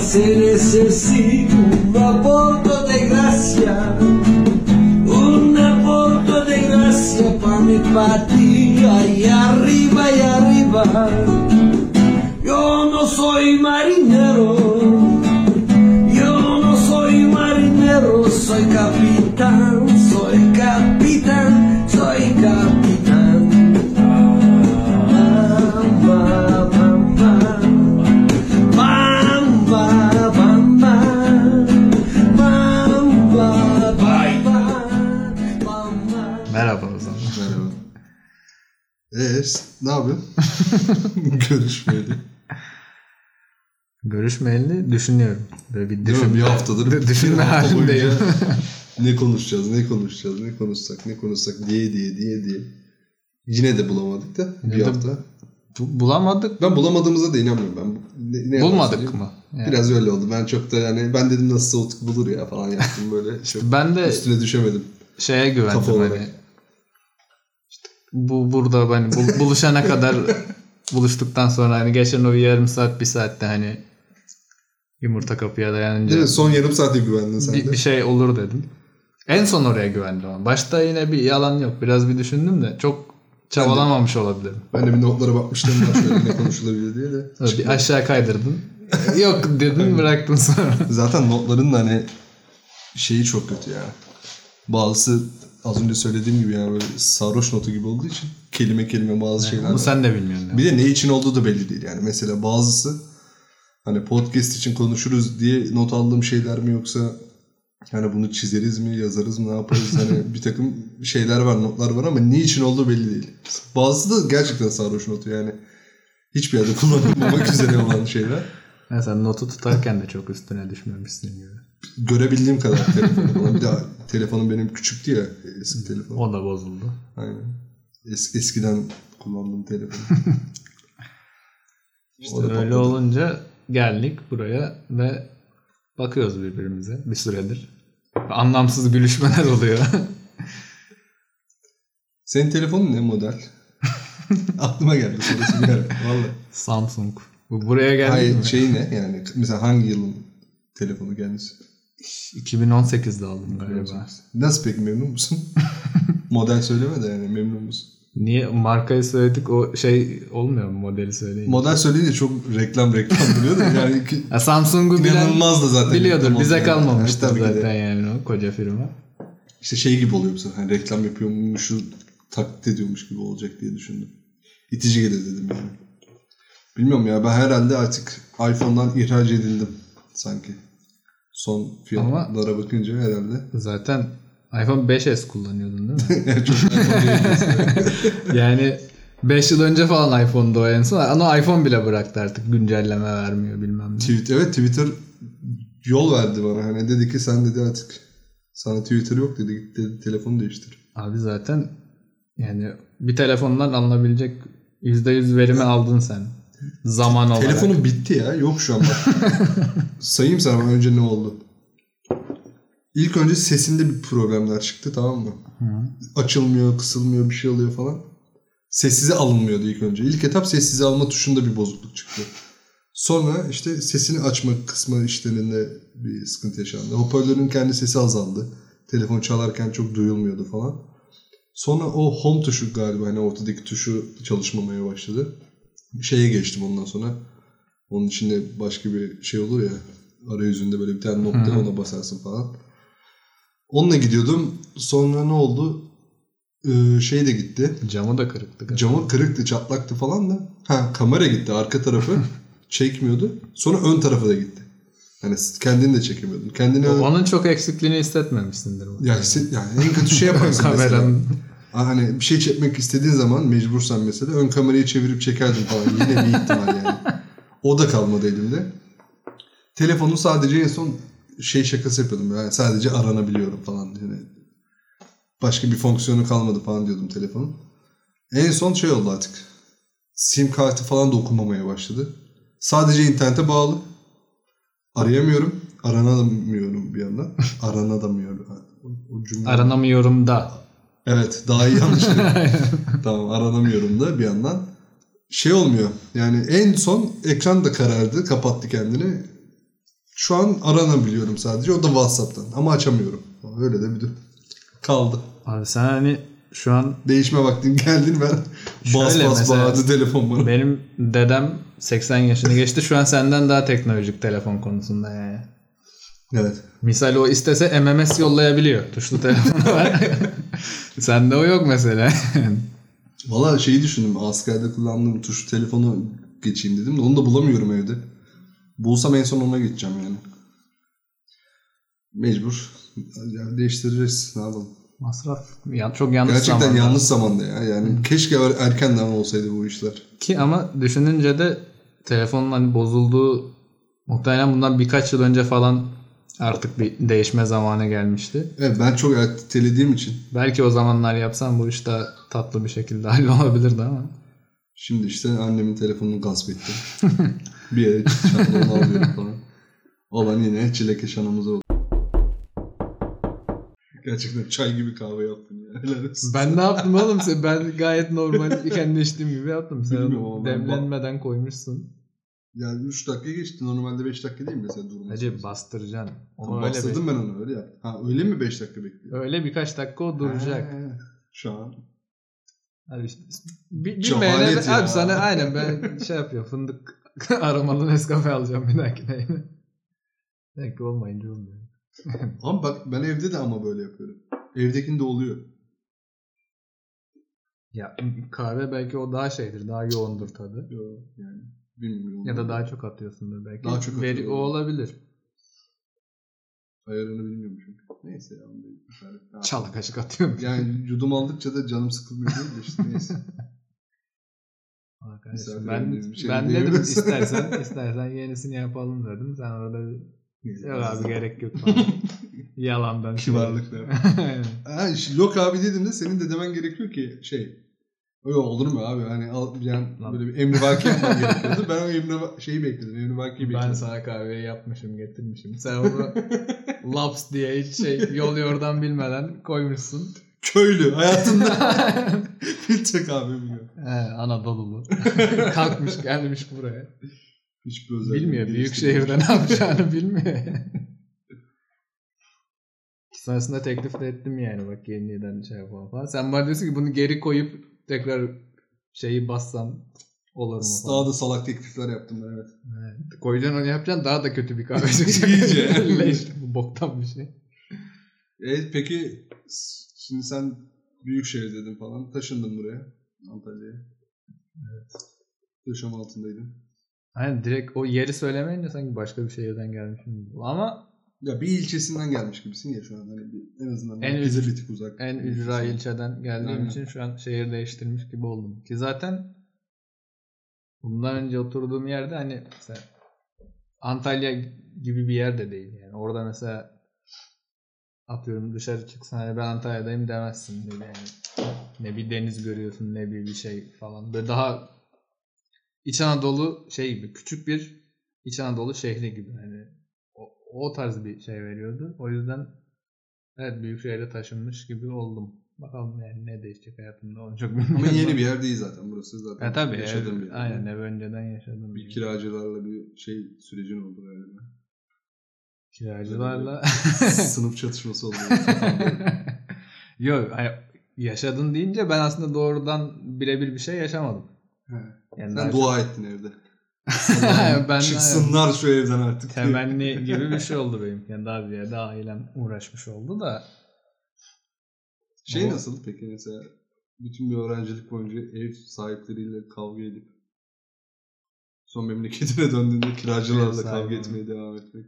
se necesito un aborto de gracia, un aborto de gracia para mi patria y arriba y arriba. Yo no soy marinero, Eee ne yapıyorsun? Görüşmeyeli. Görüşmeyeli düşünüyorum. Böyle bir Değil mi? düşün, Bir haftadır. düşünme bir hafta halindeyim. ne konuşacağız, ne konuşacağız, ne konuşsak, ne konuşsak diye diye diye diye. Yine de bulamadık da bir de hafta. Bu- Bulamadık. Ben bulamadığımıza da inanmıyorum ben. Ne, ne Bulmadık mı? Yani Biraz öyle oldu. Ben çok da yani ben dedim nasıl Utku bulur ya falan yaptım böyle. Çok ben de üstüne düşemedim. şeye güvendim hani. Bu burada hani bul- buluşana kadar buluştuktan sonra hani geçen o yarım saat bir saatte hani yumurta kapıya dayanınca Değil mi? Son yarım saate güvendin sen bir, de. bir şey olur dedim. En son oraya güvendim ama. Başta yine bir yalan yok. Biraz bir düşündüm de çok çabalamamış olabilirim. Ben de bir notlara bakmıştım var şöyle ne konuşulabilir diye de. Öyle bir aşağı kaydırdın. yok dedin bıraktın sonra. Zaten notların da hani şeyi çok kötü ya. Bazısı az önce söylediğim gibi yani böyle sarhoş notu gibi olduğu için kelime kelime bazı şeyler Bunu var. sen de bilmiyorsun. yani. Bir de ne için olduğu da belli değil yani. Mesela bazısı hani podcast için konuşuruz diye not aldığım şeyler mi yoksa hani bunu çizeriz mi yazarız mı ne yaparız hani bir takım şeyler var notlar var ama ne için olduğu belli değil. Bazısı da gerçekten sarhoş notu yani. Hiçbir yerde kullanılmamak üzere olan şeyler. Yani sen notu tutarken de çok üstüne düşmemişsin gibi. Görebildiğim kadar telefonu falan. Bir daha telefonum benim küçüktü ya eski telefon. O da bozuldu. Aynen. Es, eskiden kullandığım telefon. İşte öyle patladı. olunca geldik buraya ve bakıyoruz birbirimize bir süredir. Anlamsız gülüşmeler oluyor. Senin telefonun ne model? Aklıma geldi sonrası bir ara. Valla. Samsung. Bu buraya geldi Hayır mi? şey ne yani mesela hangi yılın telefonu kendisi? 2018'de aldım galiba. Nasıl peki memnun musun? model söyleme de yani memnun musun? Niye markayı söyledik o şey olmuyor mu modeli söyleyince? Model söyleyince çok reklam reklam biliyor da yani ki- Ya Samsung'u bilen da zaten. biliyordur. Bize yani. kalmamıştır de. zaten yani o koca firma. İşte şey gibi oluyor bu sefer. Hani reklam yapıyormuşu taklit ediyormuş gibi olacak diye düşündüm. İtici gelir dedim yani. Bilmiyorum ya ben herhalde artık iPhone'dan ihraç edildim sanki. Son fiyatlara bakınca herhalde. Zaten iPhone 5s kullanıyordun değil mi? Yani 5 yıl önce falan iPhone'da o en son. Ama iPhone bile bıraktı artık güncelleme vermiyor bilmem ne. Twitter, evet Twitter yol verdi bana. Hani dedi ki sen dedi artık sana Twitter yok dedi. Git dedi telefonu değiştir. Abi zaten yani bir telefondan alınabilecek %100 verimi aldın sen. Zaman olarak. Telefonum bitti ya. Yok şu an. Sayayım sana önce ne oldu. İlk önce sesinde bir problemler çıktı tamam mı? Açılmıyor, kısılmıyor, bir şey oluyor falan. Sessize alınmıyordu ilk önce. İlk etap sessize alma tuşunda bir bozukluk çıktı. Sonra işte sesini açma kısmı işlerinde bir sıkıntı yaşandı. Hoparlörün kendi sesi azaldı. Telefon çalarken çok duyulmuyordu falan. Sonra o home tuşu galiba hani ortadaki tuşu çalışmamaya başladı. Şeye geçtim ondan sonra. Onun içinde başka bir şey olur ya. Arayüzünde böyle bir tane nokta ona basarsın falan. Onunla gidiyordum. Sonra ne oldu? Ee, şey de gitti. Camı da kırıktı. galiba. Camı kırıktı, çatlaktı falan da. Ha kamera gitti arka tarafı. çekmiyordu. Sonra ön tarafa da gitti. Hani kendini de çekemiyordun. Kendini Onun çok eksikliğini hissetmemişsindir. ya hisset- yani en kötü şey yaparsın mesela. Kameranın Hani bir şey çekmek istediğin zaman mecbursan mesela ön kamerayı çevirip çekerdin falan. Yine bir ihtimal yani. O da kalmadı elimde. Telefonu sadece en son şey şakası yapıyordum. Yani sadece aranabiliyorum falan. Yani başka bir fonksiyonu kalmadı falan diyordum telefonun. En son şey oldu artık. Sim kartı falan da okunmamaya başladı. Sadece internete bağlı. Arayamıyorum. Aranamıyorum bir yandan. Aranamıyorum. Aranamıyorum da. Evet daha iyi anlaşılıyor. tamam aranamıyorum da bir yandan. Şey olmuyor yani en son ekran da karardı kapattı kendini. Şu an aranabiliyorum sadece. O da WhatsApp'tan. Ama açamıyorum. Öyle de bir de kaldı. Abi sen hani şu an Değişme vaktin geldi ben bas Şöyle bas bağırdı telefon bana. benim dedem 80 yaşını geçti. Şu an senden daha teknolojik telefon konusunda yani. Evet. Misal o istese MMS yollayabiliyor. Tuşlu telefonu var. Sende o yok mesela. Valla şeyi düşündüm. Askerde kullandığım tuş telefonu geçeyim dedim de onu da bulamıyorum evde. Bulsam en son ona geçeceğim yani. Mecbur. Yani değiştireceğiz. Ne yapalım. Masraf. Ya, çok yanlış Gerçekten zamanda. yanlış zamanda ya. Yani keşke er- erkenden olsaydı bu işler. Ki ama düşününce de telefonun hani bozulduğu muhtemelen bundan birkaç yıl önce falan artık bir değişme zamanı gelmişti. Evet ben çok ertelediğim için Belki o zamanlar yapsam bu iş daha tatlı bir şekilde hallolabilirdi ama. şimdi işte annemin telefonunu gasp ettim. bir yere onu alıyorum falan. Olan yine çilek anamız oldu. Gerçekten çay gibi kahve yaptın ya. Helal olsun. Ben ne yaptım oğlum? Ben gayet normal kendi içtiğim gibi yaptım. Sen Bilmiyorum ama ben- demlenmeden koymuşsun. Yani 3 dakika geçti. Normalde 5 dakika değil mi mesela durması? Hacı bastıracaksın. Onu bastırdım ben onu öyle yaptım. Ha öyle mi 5 dakika bekliyor? öyle birkaç dakika o duracak. Ha, Şu an. Abi bilmeyene ya. abi sana aynen ben şey yapıyorum fındık aromalı Nescafe alacağım bir dahakine yine. Belki olmayınca olmuyor. Ama bak ben evde de ama böyle yapıyorum. Evdekinde oluyor. Ya kahve belki o daha şeydir, daha yoğundur tadı. Yo, yani bilmiyorum. Ya da daha çok atıyorsundur belki. Daha çok Veri, o olabilir. Ayarını bilmiyorum çünkü. Neyse ya. Ha. Çala kaşık atıyorum. Yani yudum aldıkça da canım sıkılmıyor değil de işte neyse. Misafir ben şey ben dedim istersen istersen yenisini yapalım dedim. Sen orada yok abi gerek yok falan. Yalandan. şey. Kibarlıkla. Ha, işte yok abi dedim de senin de demen gerekiyor ki şey. Öyle olur mu abi? Hani al, yani Lan. böyle bir emrivaki yapman gerekiyordu. Ben o emri şeyi bekledim. Emrivakiyi bekledim. ben sana kahveyi yapmışım getirmişim. Sen onu laps diye hiç şey yol yordan bilmeden koymuşsun. Köylü hayatında filtre kahve biliyor. He, Anadolu'lu. Kalkmış gelmiş buraya. Hiçbir özelliği Bilmiyor. Büyük şehirde ne yapacağını bilmiyor. Sonrasında teklif de ettim yani bak yeniden şey yapalım falan. Sen bana diyorsun ki bunu geri koyup tekrar şeyi bassam olur mu. Daha da salak teklifler yaptım ben evet. Evet. Koyacaksın onu yapacaksın daha da kötü bir kahve çıkacak. İyice. Leş, bu boktan bir şey. E, peki şimdi sen büyük şehir dedin falan. Taşındın buraya. Antalya'ya. Evet. Yaşam altındaydın. Aynen direkt o yeri söylemeyince sanki başka bir şehirden gelmişim. gibi. Ama Ya bir ilçesinden gelmiş gibisin ya şu an. Hani bir, en azından En bize bir tık uzak. en ücra ilçeden geldiğim Aynen. için şu an şehir değiştirmiş gibi oldum. Ki zaten bundan önce oturduğum yerde hani mesela Antalya gibi bir yer de değil. Yani orada mesela atıyorum dışarı çıksan hani ben Antalya'dayım demezsin. Böyle yani ne bir deniz görüyorsun ne bir bir şey falan. Böyle daha İç Anadolu şey gibi küçük bir İç Anadolu şehri gibi. Hani o, tarz bir şey veriyordu. O yüzden evet büyük şehre taşınmış gibi oldum. Bakalım yani ne değişecek hayatımda onu çok bilmiyorum. Ama yeni bir yer değil zaten burası zaten. Ya tabii yaşadığım ev, bir yer. aynen ev önceden yaşadım. Bir kiracılarla bir şey sürecin oldu galiba. Kiracılarla Sınıf çatışması oldu. Yok yaşadın deyince ben aslında doğrudan birebir bir şey yaşamadım. He. Yani Sen dua ettin evde. ben Çıksınlar şu evden artık. temenni gibi bir şey oldu benim. Yani daha bir daha ailem uğraşmış oldu da Şey O- nasıl peki mesela bütün bir öğrencilik boyunca ev sahipleriyle kavga edip son memleketine döndüğünde kiracılarla kavga etmeye devam etmek.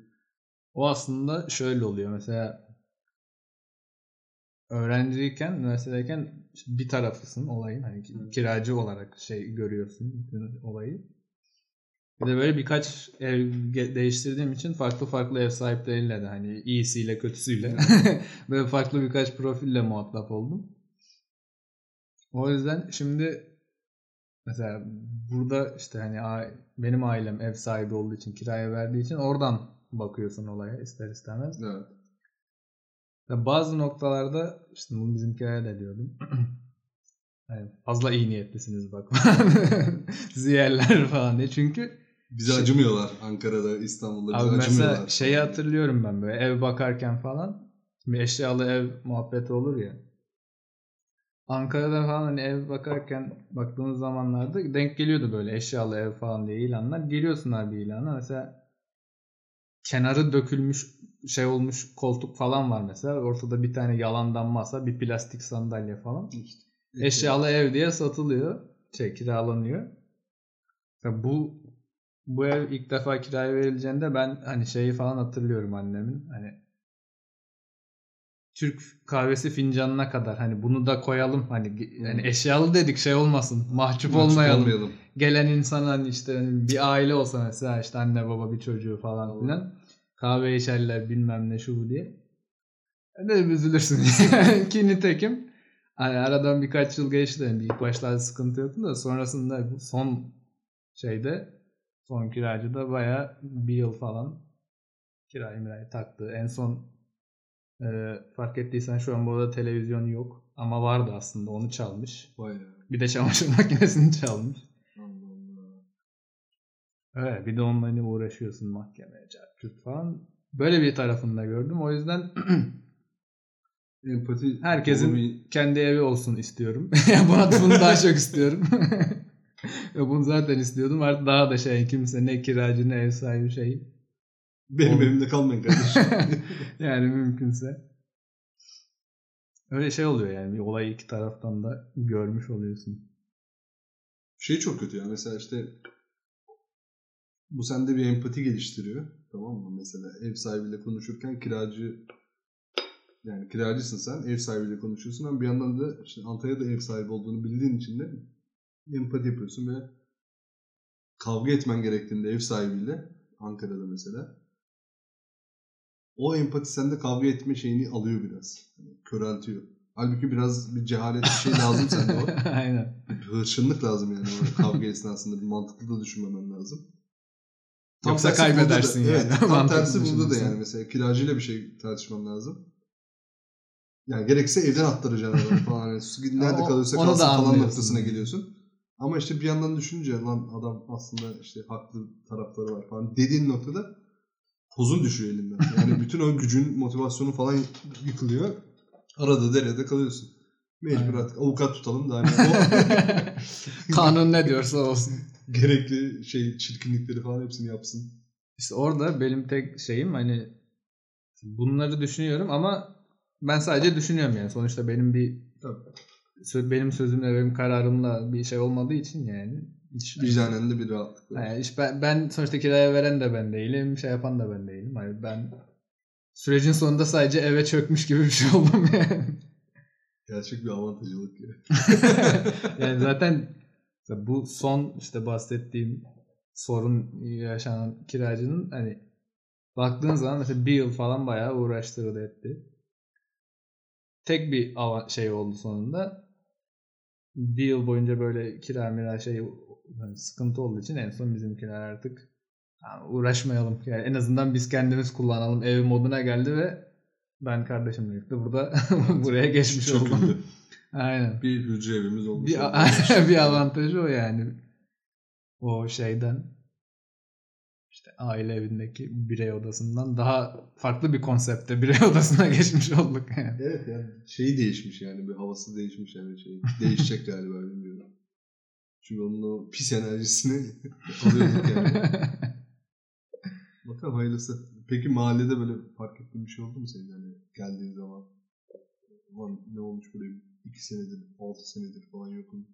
O aslında şöyle oluyor. Mesela öğrenciyken, üniversitedeyken bir tarafısın olayın. Hani ki- kiracı olarak şey görüyorsun bütün olayı. Bir de böyle birkaç ev değiştirdiğim için farklı farklı ev sahipleriyle de hani iyisiyle kötüsüyle böyle farklı birkaç profille muhatap oldum. O yüzden şimdi mesela burada işte hani benim ailem ev sahibi olduğu için kiraya verdiği için oradan bakıyorsun olaya ister istemez. Evet. Ve bazı noktalarda işte bunu bizimkilere de diyordum. Yani fazla iyi niyetlisiniz bak. Sizi yerler falan diye. Çünkü Bize Şey- acımıyorlar Ankara'da, İstanbul'da bize Abi acımıyorlar. mesela şeyi hatırlıyorum ben böyle ev bakarken falan. Bir eşyalı ev muhabbeti olur ya. Ankara'da falan hani ev bakarken baktığımız zamanlarda denk geliyordu böyle eşyalı ev falan diye ilanlar. Geliyorsun abi ilana mesela kenarı dökülmüş şey olmuş koltuk falan var mesela. Ortada bir tane yalandan masa, bir plastik sandalye falan. Eşyalı ev diye satılıyor. Şey kiralanıyor. Ya bu bu ev ilk defa kiraya verileceğinde ben hani şeyi falan hatırlıyorum annemin. Hani Türk kahvesi fincanına kadar hani bunu da koyalım hani yani eşyalı dedik şey olmasın mahcup Mahcup olmayalım. olmayalım. Gelen insan hani işte hani bir aile olsa mesela işte anne baba bir çocuğu falan Doğru. filan kahve içerler bilmem ne şu bu diye. Ne üzülürsün. Ki nitekim hani aradan birkaç yıl geçti. Yani ilk başlarda sıkıntı yoktu da sonrasında son şeyde son kiracı da baya bir yıl falan kirayı mirayı taktı. En son e, fark ettiysen şu an burada televizyon yok ama vardı aslında onu çalmış. Vay. Bir de çamaşır makinesini çalmış. Allah Allah. Evet bir de onunla hani uğraşıyorsun mahkemeye çarpıt falan. Böyle bir tarafını da gördüm. O yüzden Empati Herkesin bir kendi evi olsun istiyorum. Buna da bunu daha çok istiyorum. Ve bunu zaten istiyordum. Artık daha da şey kimse ne kiracı ne ev sahibi şey. benim Oğlum. evimde kalmayın kardeşim. yani mümkünse. Öyle şey oluyor yani. Bir olayı iki taraftan da görmüş oluyorsun. şey çok kötü ya. Mesela işte bu sende bir empati geliştiriyor. Tamam mı? Mesela ev sahibiyle konuşurken kiracı yani kiracısın sen. Ev sahibiyle konuşuyorsun ama bir yandan da işte Antalya'da ev sahibi olduğunu bildiğin için de empati yapıyorsun ve kavga etmen gerektiğinde ev sahibiyle Ankara'da mesela o empati sende kavga etme şeyini alıyor biraz. Yani köreltiyor. Halbuki biraz bir cehalet bir şey lazım sende o. Aynen. Bir hırçınlık lazım yani o kavga esnasında. Bir mantıklı da düşünmemen lazım. Yoksa tersi burada kaybedersin da, yani. Evet, tam tersi burada da yani. Mesela kiracıyla bir şey tartışman lazım. Yani gerekse evden attıracaksın adamı falan. Yani nerede O- kalıyorsa kalsın falan noktasına yani. geliyorsun. Ama işte bir yandan düşününce lan adam aslında işte haklı tarafları var falan dediğin noktada pozun düşüyor elinden. Yani bütün o gücün, motivasyonu falan yıkılıyor. Arada derede kalıyorsun. Mecbur Aynen. artık avukat tutalım da hani o Kanun ne diyorsa olsun. gerekli şey çirkinlikleri falan hepsini yapsın. İşte orada benim tek şeyim hani bunları düşünüyorum ama ben sadece düşünüyorum yani. Sonuçta benim bir Tabii. Benim sözümle benim kararımla bir şey olmadığı için yani. Hiç, Vicdanen de bir rahatlık var. Yani hiç ben, ben sonuçta kiraya veren de ben değilim, şey yapan da ben değilim. Hani ben sürecin sonunda sadece eve çökmüş gibi bir şey oldum yani. Gerçek bir avantajlılık ya. yani zaten bu son işte bahsettiğim sorun yaşanan kiracının hani baktığın zaman mesela bir yıl falan bayağı uğraştırdı etti. Tek bir şey oldu sonunda. Bir yıl boyunca böyle kira mira şey hani sıkıntı olduğu için en son bizimkiler artık "Tamam, uğraşmayalım. Yani en azından biz kendimiz kullanalım ev moduna geldi ve ben kardeşimle birlikte burada buraya geçmiş Çok oldum. ünlü. Aynen. Bir hücre evimiz olmuş. Bir, bir avantajı o yani. O şeyden işte aile evindeki birey odasından daha farklı bir konsepte birey odasına geçmiş olduk yani. Evet yani şeyi değişmiş yani bir havası değişmiş yani şey. Değişecek galiba bilmiyorum. Çünkü onun o pis enerjisini alıyorduk yani. Bakalım hayırlısı. Peki mahallede böyle fark ettiğin bir şey oldu mu senin hani geldiğin zaman? Lan ne olmuş buraya iki senedir, altı senedir falan yokum.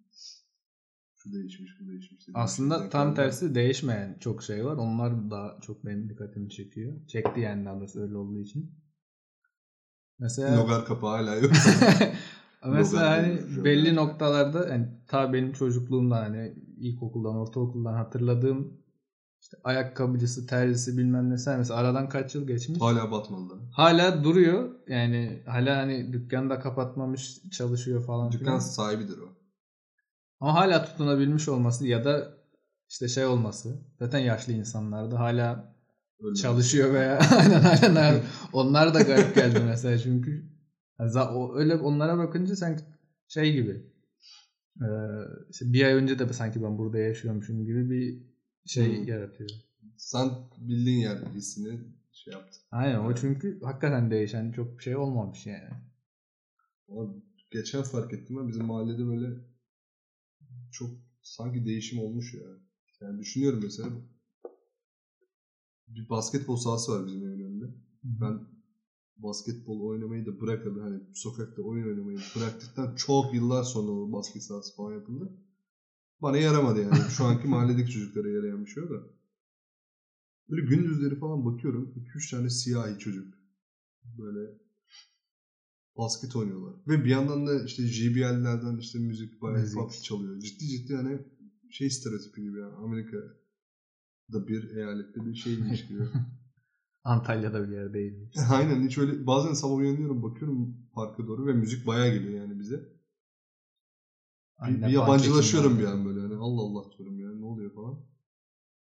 Şu değişmiş, bu değişmiş. dediğin Aslında tam kaldı. tersi değişmeyen çok şey var. Onlar da çok benim dikkatimi çekiyor. Çekti yani daha doğrusu öyle olduğu için. Mesela Logar kapağı hala yok. Mesela hani belli noktalarda yani ta benim çocukluğumdan hani ilkokuldan, ortaokuldan hatırladığım işte ayakkabıcısı, terzisi bilmem ne sen mesela aradan kaç yıl geçmiş. hala batmadı. Hala duruyor. Yani hala hani dükkanı da kapatmamış, çalışıyor falan Dükkan filan. sahibidir o. Ama hala tutunabilmiş olması ya da işte şey olması. Zaten yaşlı insanlarda hala Ölmedi. çalışıyor veya aynen aynen. Onlar da garip geldi mesela çünkü yani öyle onlara bakınca sanki şey gibi e, işte bir ay önce de sanki ben burada yaşıyormuşum gibi bir şey Hmm. yaratıyor. Sen bildiğin yer hissini şey yaptın. Aynen o çünkü hakikaten değişen çok bir şey olmamış yani. Geçen fark ettim ben bizim mahallede böyle çok sanki değişim olmuş ya. Yani düşünüyorum mesela bir basketbol sahası var bizim evin önünde. Ben basketbol oynamayı da bırakalı hani sokakta oyun oynamayı bıraktıktan çok yıllar sonra o basket sahası falan yapıldı. Bana yaramadı yani. Şu anki mahalledeki çocuklara yarayan bir şey o da. Böyle gündüzleri falan bakıyorum. 2-3 tane siyahi çocuk. Böyle basket oynuyorlar. Ve bir yandan da işte JBL'lerden işte müzik bayağı Müzik. pop çalıyor. Ciddi ciddi hani şey stereotipi gibi yani. Amerika'da bir eyalette bir şeymiş gibi. Antalya'da bir yer değil. Aynen hiç öyle bazen sabah uyanıyorum bakıyorum parka doğru ve müzik bayağı geliyor yani bize. Anne bir yabancılaşıyorum bir an böyle hani Allah Allah diyorum ya ne oluyor falan.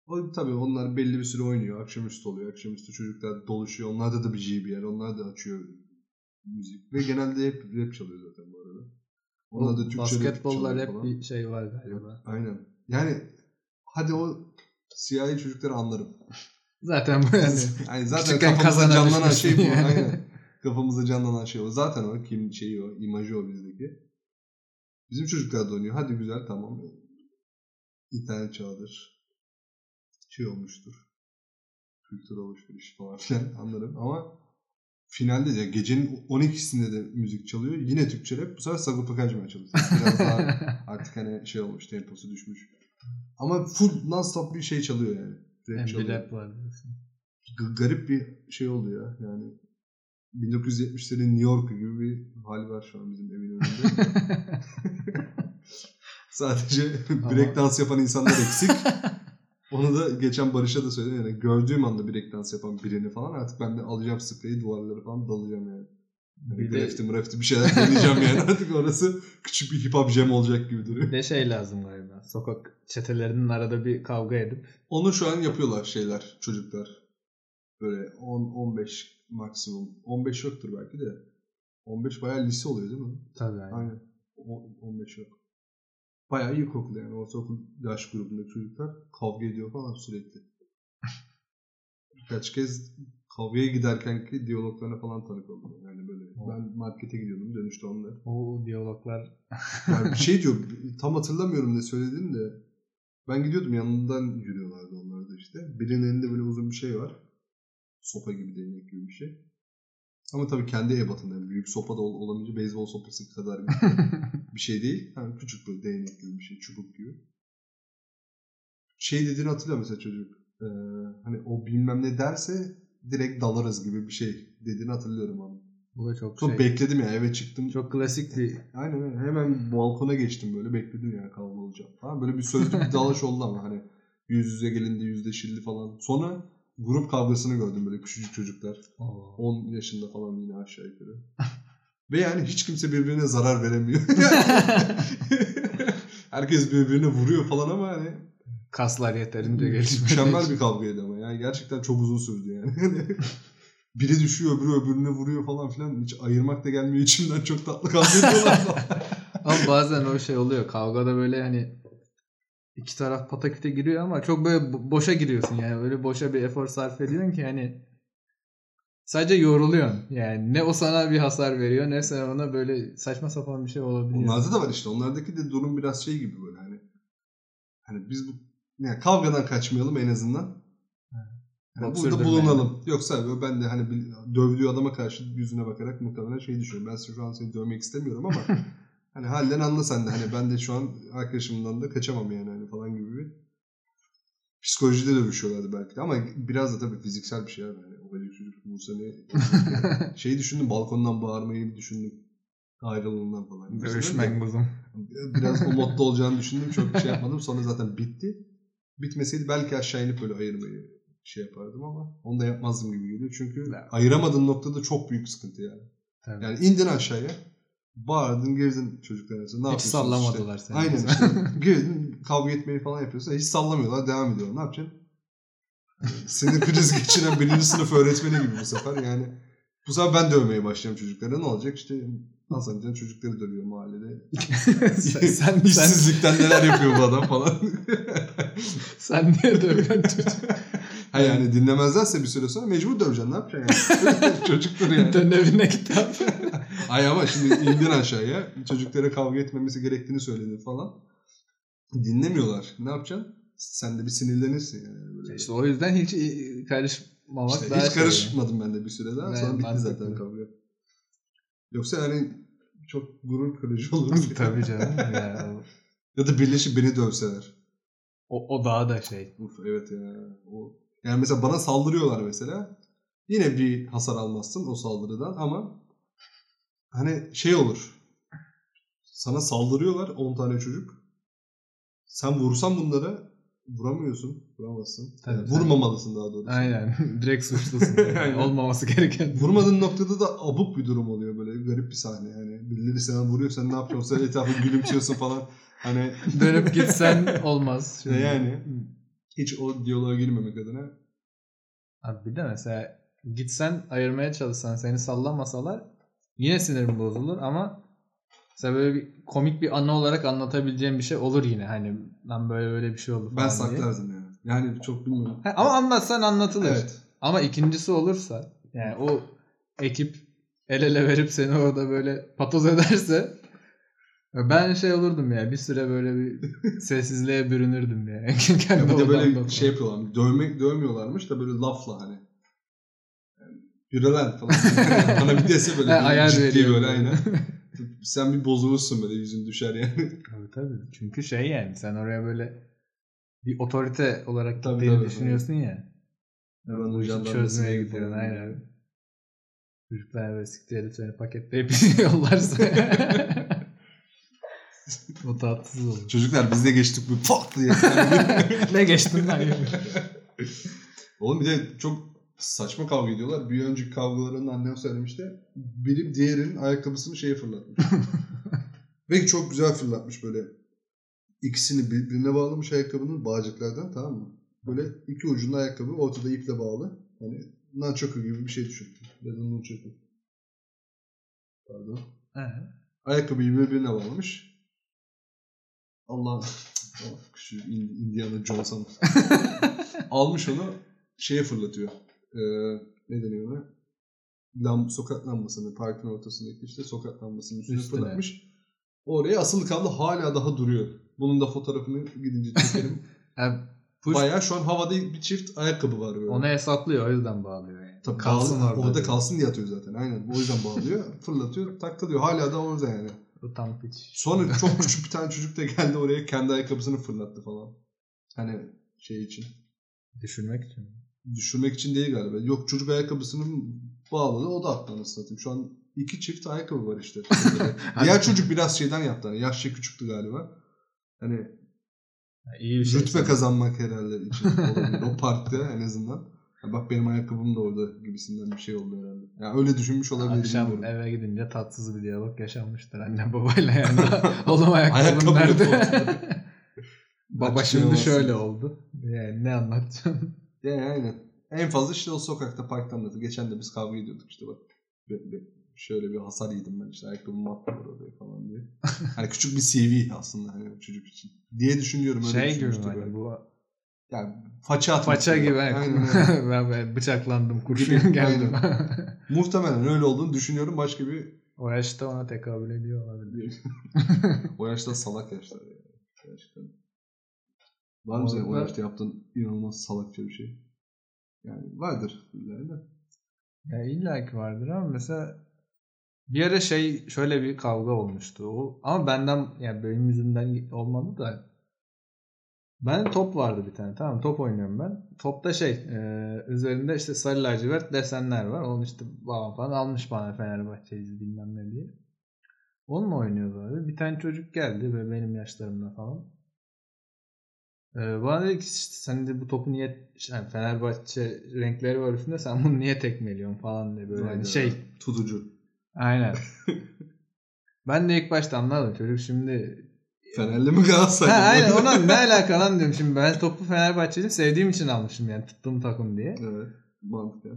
O tabii onlar belli bir süre oynuyor. Akşamüstü oluyor. Akşamüstü çocuklar doluşuyor. Onlarda da bir JBL. Onlar da açıyor müzik. Ve genelde hep rap çalıyor zaten bu arada. Onlar da Türkçe rap Basketbollar çalıyor hep falan. bir şey var galiba. Aynen. Yani hadi o siyahi çocukları anlarım. Zaten bu yani. Yani zaten kazana canlanan şey bu. yani. Aynen. Kafamıza canlanan şey o. Zaten o kim şeyi o, imajı o bizdeki. Bizim çocuklar da oynuyor. Hadi güzel tamam. İnternet çağıdır. Şey olmuştur. Kültür olmuştur iş falan filan anlarım ama finalde de gecenin 12'sinde de müzik çalıyor. Yine Türkçe rap. Bu sefer Sagopa Kajmer çalıyor. Biraz daha artık hani şey olmuş temposu düşmüş. Ama full non-stop bir şey çalıyor yani. Rap Hem çalıyor rap var g- garip bir şey oldu ya. Yani 1970'lerin New York gibi bir hal var şu an bizim evin önünde. Sadece Ama- breakdance yapan insanlar eksik. Onu da geçen Barış'a da söyledim. Yani gördüğüm anda breakdance yapan birini falan artık ben de alacağım spreyi duvarlara falan dalacağım yani. Bir de, grafiti mrafiti bir şeyler deneyeceğim yani. Artık orası küçük bir hip hop jam olacak gibi duruyor. bir de şey lazım galiba. Sokak çetelerinin arada bir kavga edip Onu şu an yapıyorlar şeyler çocuklar. Böyle 10-15 maksimum. 15 yoktur belki de. 15 bayağı lise oluyor değil mi? tabii. Aynen. O- 15 yok. Bayağı iyi kokulu yani. Ortaokul yaş grubundaki çocuklar kavga ediyor falan sürekli. Birkaç kez kavgaya giderkenki diyaloglarına falan tanık oldum. Yani böyle ben markete gidiyordum dönüşte onlar. O diyaloglar Yani bir şey diyor tam hatırlamıyorum ne söylediğini de ben gidiyordum yanından yürüyorlardı onlar da işte. Birinin elinde böyle uzun bir şey var. Sopa gibi değnek gibi bir şey. Ama tabii kendi ebatında yani büyük sopa da ol- olamayınca beyzbol sopası kadar bir, bir şey değil. Yani küçük böyle değnek gibi bir şey, çubuk gibi. Şey dediğini hatırlıyor mesela çocuk. Ee, hani o bilmem ne derse direkt dalarız gibi bir şey dediğini hatırlıyorum ama. bu da çok Sonra şey. bekledim ya eve çıktım. Çok klasik bir Aynen. Hemen balkona geçtim böyle bekledim yani kavga olacak falan. Böyle bir sözlü bir dalaş oldu ama hani yüz yüze gelindi yüzleşildi falan. Sonra grup kavgasını gördüm böyle küçücük çocuklar. Oo. 10 yaşında falan yine aşağı yukarı. Ve yani hiç kimse birbirine zarar veremiyor. Herkes birbirine vuruyor falan ama hani kaslar yeterince gelişmedi. mükemmel bir kavgaydı ama yani gerçekten çok uzun sürdü yani. Biri düşüyor öbürü öbürüne vuruyor falan filan. Hiç ayırmak da gelmiyor içimden çok tatlı kavga ediyorlar. Ama bazen o şey oluyor. Kavgada böyle hani iki taraf pataküte giriyor ama çok böyle bo- boşa giriyorsun yani. Böyle boşa bir efor sarf ediyorsun ki hani sadece yoruluyorsun. Yani ne o sana bir hasar veriyor ne sen ona böyle saçma sapan bir şey olabiliyor. Onlarda da var işte. Onlardaki de durum biraz şey gibi böyle hani. Hani biz bu yani kavgadan kaçmayalım en azından. Yani burada bulunalım. Yoksa böyle ben de hani dövdüğü adama karşı yüzüne bakarak muhtemelen şey düşünüyorum. Ben şu an seni dövmek istemiyorum ama hani halden anla sen de. Hani ben de şu an arkadaşımdan da kaçamam yani hani falan gibi bir psikolojide dövüşüyorlardı belki de ama biraz da tabii fiziksel bir şey abi. Yani o kadar çocuk vursa ne şeyi düşündüm balkondan bağırmayı düşündüm ayrılığından falan. Dövüşmek buzum. Biraz o modda olacağını düşündüm. Çok bir şey yapmadım. Sonra zaten bitti. Bitmeseydi belki aşağı inip böyle ayırmayı şey yapardım ama onu da yapmazdım gibi geliyor. Çünkü ayıramadığın noktada çok büyük sıkıntı yani. Tabii. Yani indin aşağıya. Bağırdın girdin çocuklar arasında. Ne Hiç sallamadılar işte? seni. Aynen işte. girdin kavga etmeyi falan yapıyorsun. Hiç sallamıyorlar. Devam ediyorlar. Ne yapacaksın? Sinir krizi geçiren birinci sınıf öğretmeni gibi bu sefer. Yani bu sefer ben dövmeye başlayacağım çocuklara. Ne olacak? İşte Hasan Can çocukları dövüyor mahallede. sen, sen, sen, İşsizlikten neler yapıyor bu adam falan. Sen niye dövüyorsun çocuğu? Ha yani dinlemezlerse bir süre sonra mecbur döveceksin. Ne yapacaksın yani? Çocuktur yani. Dön evine git. Ay ama şimdi indin aşağıya. Çocuklara kavga etmemesi gerektiğini söyledin falan. Dinlemiyorlar. Ne yapacaksın? Sen de bir sinirlenirsin yani. Böyle. İşte o yüzden hiç karışmamak İşte daha hiç şey. karışmadım ben de bir süreden. Evet, Sonra bitti zaten kavga. Yoksa hani çok gurur kırıcı olur. Tabii canım. Ya, Ya da birleşip beni dövseler. o, o daha da şey. Uf evet ya. O... Yani mesela bana saldırıyorlar mesela. Yine bir hasar almazsın o saldırıdan ama hani şey olur. Sana saldırıyorlar 10 tane çocuk. Sen vursan bunlara vuramıyorsun. Vuramazsın. Tabii, Yani tabii. vurmamalısın daha doğrusu. Aynen. Direkt suçlusun. yani. Olmaması gereken. Vurmadığın noktada da abuk bir durum oluyor böyle garip bir sahne yani. Birileri sana vuruyor sen ne yapıyorsun sen etrafa gülümsüyorsun falan. Hani Dönüp gitsen olmaz. Şimdi. Yani. Hiç o diyaloğa girmemek adına. Abi bir de mesela gitsen ayırmaya çalışsan seni sallamasalar yine sinirim bozulur ama mesela böyle bir komik bir anı olarak anlatabileceğim bir şey olur yine. Hani lan böyle böyle bir şey oldu falan Ben diye. saklardım yani. Yani çok bilmiyorum. Ha, ama anlatsan anlatılır. Evet. Ama ikincisi olursa yani o ekip el ele verip seni orada böyle patoz ederse ben şey olurdum ya bir süre böyle bir sessizliğe bürünürdüm ya. Ya bir de böyle odamda şey yapıyorlar. Dövmek dövmüyorlarmış da böyle lafla hani. Yani, lan falan. Bana bir dese böyle. Ha, ciddi böyle aynen. Sen bir bozulursun böyle yüzün düşer yani. Tabii tabii. Çünkü şey yani sen oraya böyle bir otorite olarak Tabii, gittiğini tabii, düşünüyorsun ya. Hemen jandarmasına çözmeye gidiyorsun aynen. Çocuklar böyle siktir edip seni paketleyip yollarsa. O tatsız olur. Çocuklar biz de geçtik bu pat diye. ne geçtin lan? Oğlum bir de çok saçma kavga ediyorlar. Bir önceki kavgalarında annem söylemişti. Biri diğerinin ayakkabısını şeye fırlatmış. Ve çok güzel fırlatmış böyle. İkisini birbirine bağlamış ayakkabının bağcıklardan tamam mı? Böyle iki ucunda ayakkabı ortada iple bağlı. Hani nunchaku gibi bir şey düşün. Ya da nunchaku. Pardon. Ayakkabıyı birbirine bağlamış. Allah oh, şu In- Indiana Jones'a almış onu şeye fırlatıyor. Ee, ne deniyor ona? Lam, sokak lambasını parkın ortasındaki işte sokak lambasının üstüne, Üstüne. fırlatmış. Oraya asılı kablo hala daha duruyor. Bunun da fotoğrafını gidince çekelim. Ha, push Bayağı şu an havada bir çift ayakkabı var böyle. onu hesaplıyor o yüzden bağlıyor yani. Tabii kalsın bağlı- orada. orada diyor. kalsın diye atıyor zaten. Aynen. O yüzden bağlıyor. fırlatıyor. Takılıyor. Hala da orada yani. Utan piç. Sonra çok küçük bir tane çocuk da geldi oraya kendi ayakkabısını fırlattı falan. Hani şey için. Düşürmek için. Düşürmek için değil galiba. Yok çocuk ayakkabısını bağladı o da anasını satayım. Şu an iki çift ayakkabı var işte. Diğer çocuk biraz şeyden yaptı. Hani yaşça küçüktü galiba. Hani Ha, iyi bir şey. rütbe kazanmak herhalde için olabilir. o parkta en azından. Ya bak benim ayakkabım da orada gibisinden bir şey oldu herhalde. Yani öyle düşünmüş olabilir. Akşam bilmiyorum. eve gidince tatsız bir diyalog yaşanmıştır anne babayla yani. Oğlum ayakkabın Ayakkabı nerede? Baba şimdi Açıklayamazsın. şöyle oldu. Yani ne anlatacağım? Yani aynen. En fazla işte o sokakta parkta anlatır. Geçen de biz kavga ediyorduk işte bak. Şöyle bir hasar yedim ben işte ayakkabımı attım oraya falan diye. Hani küçük bir CV aslında hani çocuk için. Diye düşünüyorum öyle şey gibi hani bu Yani faça atmış. faça gibi. Aynen ben, ben bıçaklandım kurşun geldim. Muhtemelen öyle olduğunu düşünüyorum. Başka bir o yaşta ona tekabül ediyor olabilir. o yaşta salak yaşlar ya. Gerçekten. Var mı senin o yaşta yaptığın inanılmaz salakça bir şey? Yani vardır. illa. Ya illa ki vardır ama mesela bir ara şey şöyle bir kavga olmuştu. O, ama benden yani benim yüzümden olmadı da ben top vardı bir tane tamam top oynuyorum ben. Topta şey e, üzerinde işte sarı lacivert desenler var. Onu işte babam falan almış bana Fenerbahçe'yiz bilmem ne diye. Onunla oynuyordu abi. Bir tane çocuk geldi ve benim yaşlarımda falan. Ee, bana dedi ki işte sen de bu topu niye yani Fenerbahçe renkleri var üstünde sen bunu niye tekmeliyorsun falan diye böyle Hayda. şey Tutucu. aynen. ben de ilk başta anladım çocuk şimdi Fenerli mi Galatasaray? ha, aynen ona ne alaka lan diyorum şimdi ben topu Fenerbahçe'yi sevdiğim için almışım yani tuttuğum takım diye. Evet. Mantıklı.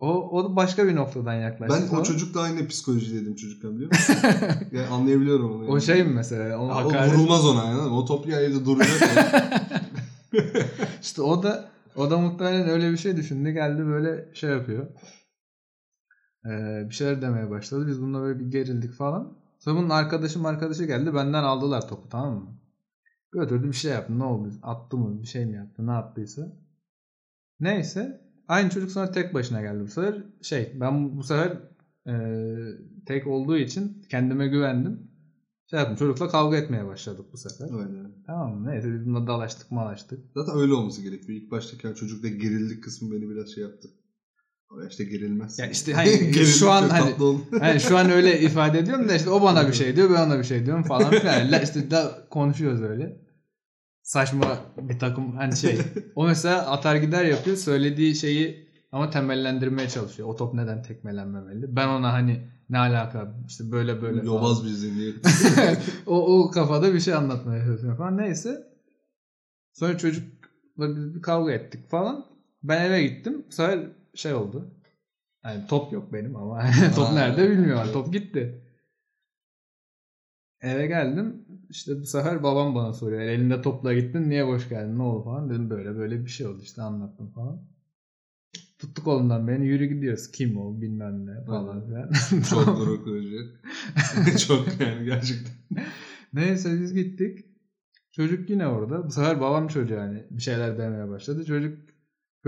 O, o da başka bir noktadan yaklaştı. Ben o sonra. çocukla aynı psikolojideydim çocukken biliyor musun? yani anlayabiliyorum onu. o yani. şey mi mesela? Onu Ya o vurulmaz ona yani. O top ya evde duracak. ya. işte o da o da muhtemelen öyle bir şey düşündü. Geldi böyle şey yapıyor. Ee, bir şeyler demeye başladı. Biz bununla böyle bir gerildik falan. Sonra bunun arkadaşım arkadaşı geldi. Benden aldılar topu tamam mı? Götürdü bir şey yaptı. Ne oldu? Attı mı? Bir şey mi yaptı? Ne yaptıysa. Neyse. Aynı çocuk sonra tek başına geldi bu sefer. Şey ben bu sefer e, tek olduğu için kendime güvendim. Şey yaptım çocukla kavga etmeye başladık bu sefer. Aynen. Tamam mı? Neyse biz bununla dalaştık malaştık. Zaten öyle olması gerekiyor. İlk baştaki yani çocukta gerildik kısmı beni biraz şey yaptı. O yaşta gerilmez. Ya işte hani şu an hani, hani şu an öyle ifade ediyorum da işte o bana bir şey diyor ben ona bir şey diyorum falan filan. La işte da konuşuyoruz öyle. Saçma bir takım hani şey. O mesela atar gider yapıyor. Söylediği şeyi ama temellendirmeye çalışıyor. O top neden tekmelenmemeli? Ben ona hani ne alaka işte böyle böyle. Yobaz bir zihniyet. o, o kafada bir şey anlatmaya çalışıyor falan. Neyse. Sonra çocukla biz bir kavga ettik falan. Ben eve gittim. Sefer şey oldu. Yani top yok benim ama top nerede bilmiyorum. Top gitti. Eve geldim. İşte bu sefer babam bana soruyor. Elinde topla gittin niye boş geldin ne oldu falan. Dedim böyle böyle bir şey oldu işte anlattım falan. Tuttuk kolundan beni yürü gidiyoruz. Kim o bilmem ne falan filan. Çok gurur kırıcı. Çok yani gerçekten. Neyse biz gittik. Çocuk yine orada. Bu sefer babam çocuğa hani bir şeyler demeye başladı. Çocuk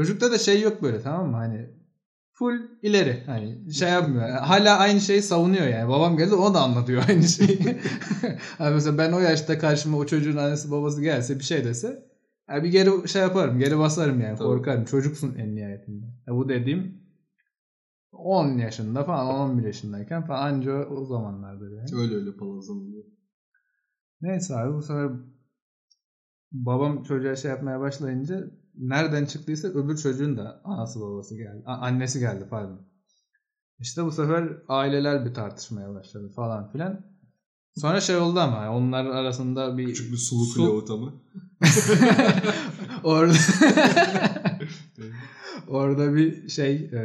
çocukta da şey yok böyle tamam mı? Hani full ileri. Hani şey yapmıyor. Hala aynı şeyi savunuyor yani. Babam geldi o da anlatıyor aynı şeyi. hani mesela ben o yaşta karşıma o çocuğun annesi babası gelse bir şey dese ya bir geri şey yaparım. Geri basarım yani. Tabii. Korkarım. Çocuksun en nihayetinde. Ya bu dediğim 10 yaşında falan 11 yaşındayken falan anca o zamanlardır yani. Öyle öyle palazlanıyor. Neyse abi bu sefer babam çocuğa şey yapmaya başlayınca nereden çıktıysa öbür çocuğun da anası babası geldi. A- annesi geldi pardon. İşte bu sefer aileler bir tartışmaya başladı falan filan. Sonra şey oldu ama onlar arasında bir Küçük bir sulu Su- ortamı. orada orada bir şey e,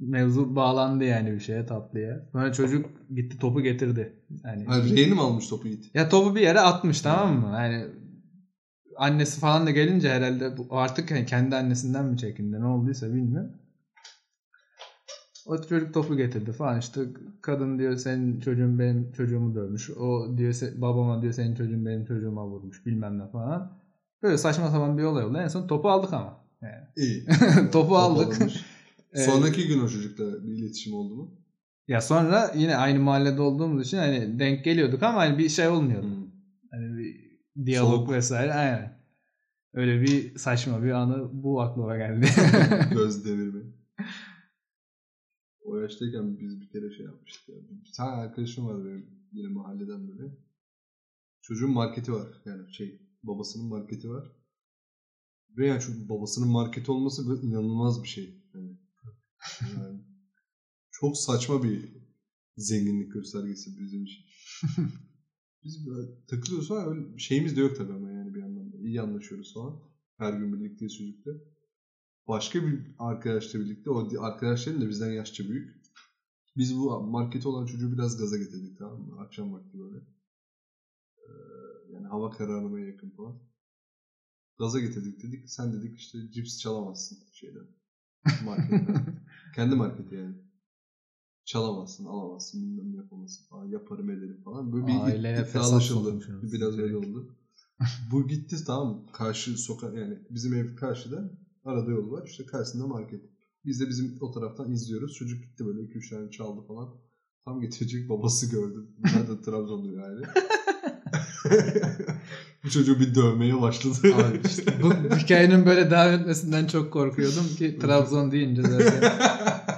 mevzu bağlandı yani bir şeye tatlıya. Sonra çocuk gitti topu getirdi. Yani Reyni mi almış topu Yiğit? ya topu bir yere atmış tamam mı? Yani annesi falan da gelince herhalde bu artık hani kendi annesinden mi çekindi ne olduysa bilmiyorum. O çocuk topu getirdi falan işte kadın diyor senin çocuğun benim çocuğumu dövmüş. O diyor babama diyor senin çocuğun benim çocuğuma vurmuş bilmem ne falan. Böyle saçma sapan bir olay oldu. En son topu aldık ama. Yani. İyi. topu Top aldık. Ee, Sonraki gün o çocukla bir iletişim oldu mu? Ya sonra yine aynı mahallede olduğumuz için hani denk geliyorduk ama hani bir şey olmuyordu. Hmm. Diyalog Soğuk. vesaire aynen. Öyle bir saçma bir anı bu aklıma geldi. Göz devirme. O yaştayken biz bir kere şey yapmıştık. Ya. Bir tane arkadaşım var benim yine mahalleden böyle. Çocuğun marketi var. Yani şey babasının marketi var. Ve yani şu babasının marketi olması böyle inanılmaz bir şey. Yani, yani çok saçma bir zenginlik göstergesi bizim için. Biz böyle takılıyoruz ama öyle şeyimiz de yok tabii ama yani bir yandan da. İyi anlaşıyoruz falan. Her gün birlikteyiz çocukla. Başka bir arkadaşla birlikte o arkadaşların da bizden yaşça büyük. Biz bu markete olan çocuğu biraz gaza getirdik tamam mı? Akşam vakti böyle. Ee, yani hava kararmaya yakın falan. Gaza getirdik dedik. Sen dedik işte cips çalamazsın şeyden. Marketten. Kendi marketi yani. Çalamazsın, alamazsın, bilmem yapamazsın falan. Yaparım ederim falan. Böyle bir Aileye iddia fesat anlaşıldı. sokmuşsunuz Biraz öyle oldu. Bu gitti tamam? Karşı sokak yani bizim ev karşıda arada yol var. İşte karşısında market. Biz de bizim o taraftan izliyoruz. Çocuk gitti böyle 2-3 tane çaldı falan. Tam getirecek babası gördü. Bunlar da Trabzonlu yani. Bu çocuğu bir dövmeye başladı. Abi işte bu hikayenin böyle devam etmesinden çok korkuyordum ki Trabzon deyince zaten.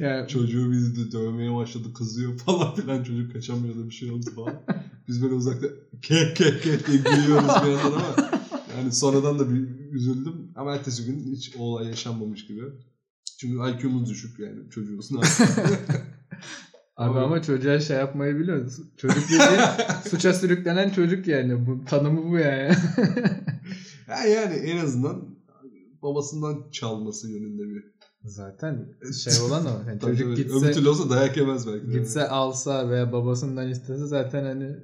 Yani Çocuğu de dövmeye başladı kızıyor falan filan çocuk kaçamıyordu bir şey oldu falan. Biz böyle uzakta kek kek kek diye gülüyoruz bir yandan ama yani sonradan da bir üzüldüm ama ertesi gün hiç o olay yaşanmamış gibi. Çünkü IQ'muz düşük yani çocuğuz. Abi ama çocuğa şey yapmayı biliyorsun. Çocuk dediğin suça sürüklenen çocuk yani. Bu tanımı bu yani. Ha yani en azından babasından çalması yönünde bir. Zaten şey olan o. Yani çocuk tabii. Öbür gitse türlü olsa dayak yemez belki. gitse alsa veya babasından istese zaten hani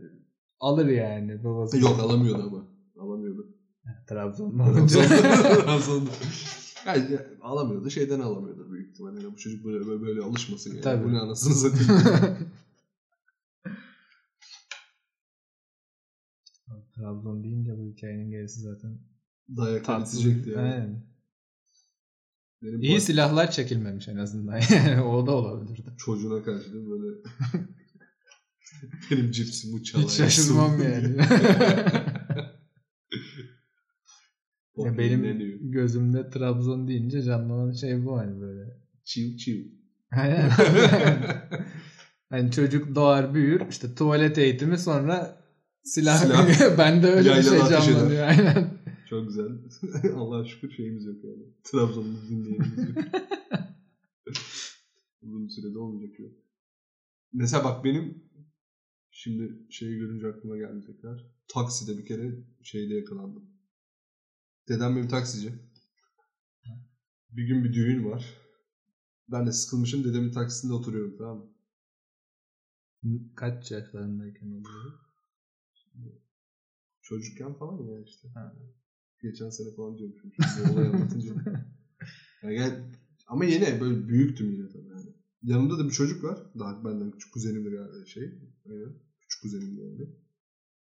alır yani babası. Yok alamıyordu ama. Alamıyordu. Trabzon'da olunca. Trabzon'da. Yani alamıyordu. Şeyden alamıyordu büyük ihtimalle. Yani bu çocuk böyle böyle, böyle alışmasın yani. Tabii. Bu ne anasını satayım. Trabzon deyince bu hikayenin gerisi zaten Dayak tatsız. edecekti yani. Aynen. Benim İyi silahlar çekilmemiş en azından. o da olabilirdi. çocuğuna karşı da böyle benim cipsimi çalar. Hiç şaşırmam yani. Ya benim gözümde Trabzon deyince canlanan şey bu hani böyle. Çiv çiv. Aynen. hani çocuk doğar büyür işte tuvalet eğitimi sonra silah, Silah. bende öyle bir şey ateş eder. canlanıyor aynen. Çok güzel. Allah'a şükür şeyimiz yok yani. Trabzon'da dinleyenimiz yok. Uzun sürede olmayacak yok. Mesela bak benim şimdi şeyi görünce aklıma geldi tekrar. Takside bir kere şeyde yakalandım. Dedem benim taksici. Bir gün bir düğün var. Ben de sıkılmışım dedemin taksisinde oturuyorum tamam mı? Kaç yaşlarındayken oluyor? Çocukken falan ya işte. Ha. Geçen sene falan diyormuşum. Şimdi bu olayı anlatınca. Yani gel, ama yine böyle büyüktüm yine tabii. Yani. Yanımda da bir çocuk var. Daha benden küçük kuzenimdir yani şey. Aynen. Küçük kuzenim yani.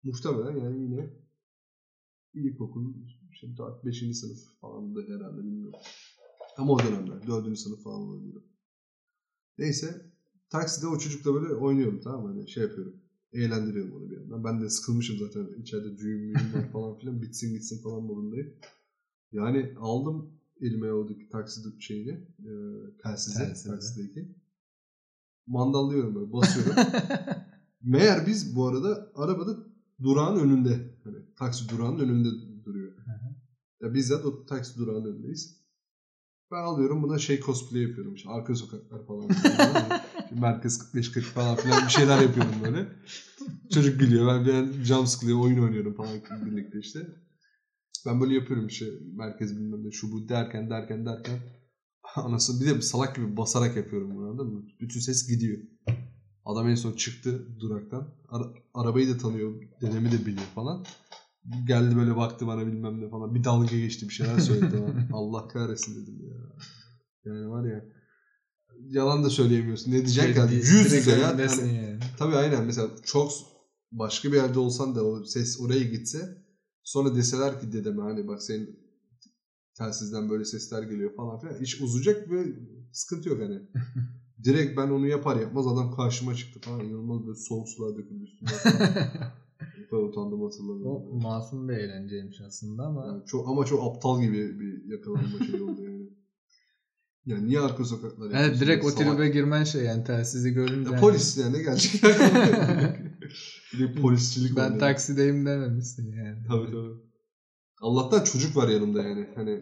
Muhtemelen yani yine ilkokul işte 5. sınıf falan da herhalde bilmiyorum. Ama o dönemler. 4. sınıf falan olabilir. Neyse. Takside o çocukla böyle oynuyorum tamam mı? Hani şey yapıyorum. Eğlendiriyorum onu bir yandan. Ben de sıkılmışım zaten. içeride düğün var falan filan. Bitsin gitsin falan modundayım. Yani aldım elime oradaki taksi şeyini. E, telsizi. Telsizi. Taksideki. Mandallıyorum böyle. Basıyorum. Meğer biz bu arada arabada durağın önünde. Hani taksi durağının önünde duruyor. Ya bizzat o taksi durağının önündeyiz. Ben alıyorum buna şey cosplay yapıyorum. İşte arka sokaklar falan. Merkez 45-40 falan filan bir şeyler yapıyorum böyle. Çocuk gülüyor. Ben bir an cam sıkılıyor. Oyun oynuyorum falan birlikte işte. Ben böyle yapıyorum işte. Merkez bilmem ne şu bu derken derken derken. Anasını bir de salak gibi basarak yapıyorum bunu anladın mı? Bütün ses gidiyor. Adam en son çıktı duraktan. Ara- arabayı da tanıyor. Dedemi de biliyor falan. Geldi böyle baktı bana bilmem ne falan. Bir dalga geçti bir şeyler söyledi bana. Allah kahretsin dedim ya. Yani var ya. Yalan da söyleyemiyorsun. Ne diyeceksin Şey, ki? direkt Yüz yüze ya. önündesin Hani- yani. Tabii aynen mesela çok başka bir yerde olsan da o ses oraya gitse sonra deseler ki dedeme hani bak senin telsizden böyle sesler geliyor falan filan iş uzayacak ve sıkıntı yok hani. Direkt ben onu yapar yapmaz adam karşıma çıktı falan inanılmaz böyle soğuk sular döküldü üstüme. O kadar utandım O hatırlamıyorum. masum bir eğlenceymiş aslında ama Yani çok, ama çok aptal gibi bir yakalanma şey oldu yani. Yani niye arka sokaklar evet, yapıyorsun? direkt o tribe girmen şey yani telsizi görünce. Ya polis yani gerçekten. bir de polisçilik Ben yani. taksideyim dememişsin yani. Tabii tabii. Allah'tan çocuk var yanımda yani. Hani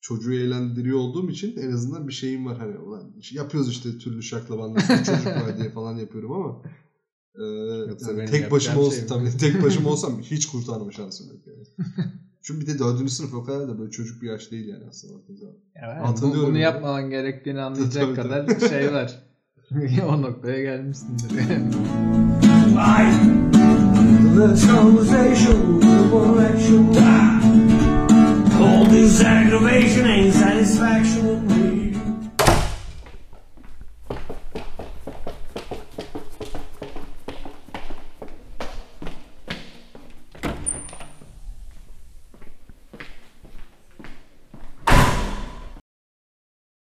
çocuğu eğlendiriyor olduğum için en azından bir şeyim var hani ulan yapıyoruz işte türlü şaklabanlar işte çocuk var diye falan yapıyorum ama e, yani tek başıma yapacağım olsam şey tabii tek başıma olsam hiç kurtarma şansım yok yani. Çünkü bir de dördüncü sınıf o kadar da böyle çocuk bir yaş değil yani aslında baktığın zaman. Yani Hatırlıyorum bunu ya. yapmaman gerektiğini anlayacak Tabii, kadar tabii. şey var. o noktaya gelmişsindir yani. Conversation. All this aggravation ain't satisfaction.